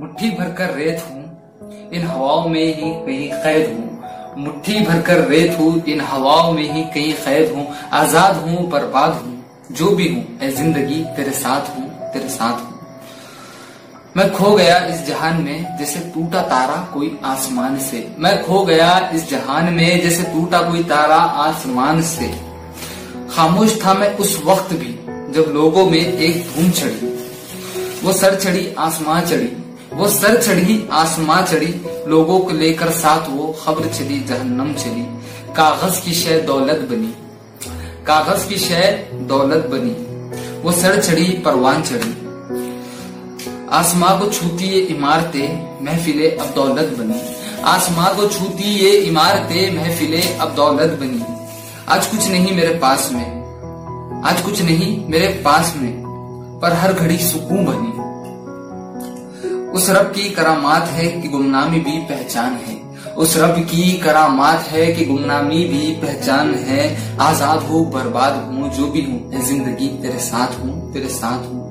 मुट्ठी भरकर रेत हूँ, इन हवाओं में ही कहीं कैद हूँ। मुट्ठी भरकर रेत हूँ, इन हवाओं में ही कहीं कैद हूँ। आज़ाद हूँ, बर्बाद हूँ, जो भी हूँ ए ज़िंदगी तेरे साथ हूँ, तेरे साथ हूँ। मैं खो गया इस जहान में जैसे टूटा तारा कोई आसमान से। मैं खो गया इस जहान में जैसे टूटा कोई तारा आसमान से। खामोश था मैं उस वक्त भी, जब लोगों में एक धूम चढ़ी। वो सर चढ़ी, आसमां चढ़ी। वो सर चढ़ी, आसमां चढ़ी, लोगों को लेकर साथ वो खबर चली, जहन्नम चली। कागज़ की शय दौलत बनी। कागज़ की शय दौलत बनी। वो सर चढ़ी, परवान चढ़ी। आसमां को छूती ये इमारतें, महफिले अब दौलत बनी। आसमां को छूती ये इमारतें, महफिले अब दौलत बनी। आज कुछ नहीं मेरे पास में। आज कुछ नहीं मेरे पास में। पर हर घड़ी सुकून बनी। उस रब की करामात है कि गुमनामी भी पहचान है। उस रब की करामात है कि गुमनामी भी पहचान है। आज़ाद हो, बर्बाद हूँ, जो भी हूँ ज़िंदगी तेरे साथ हूँ, तेरे साथ हूँ।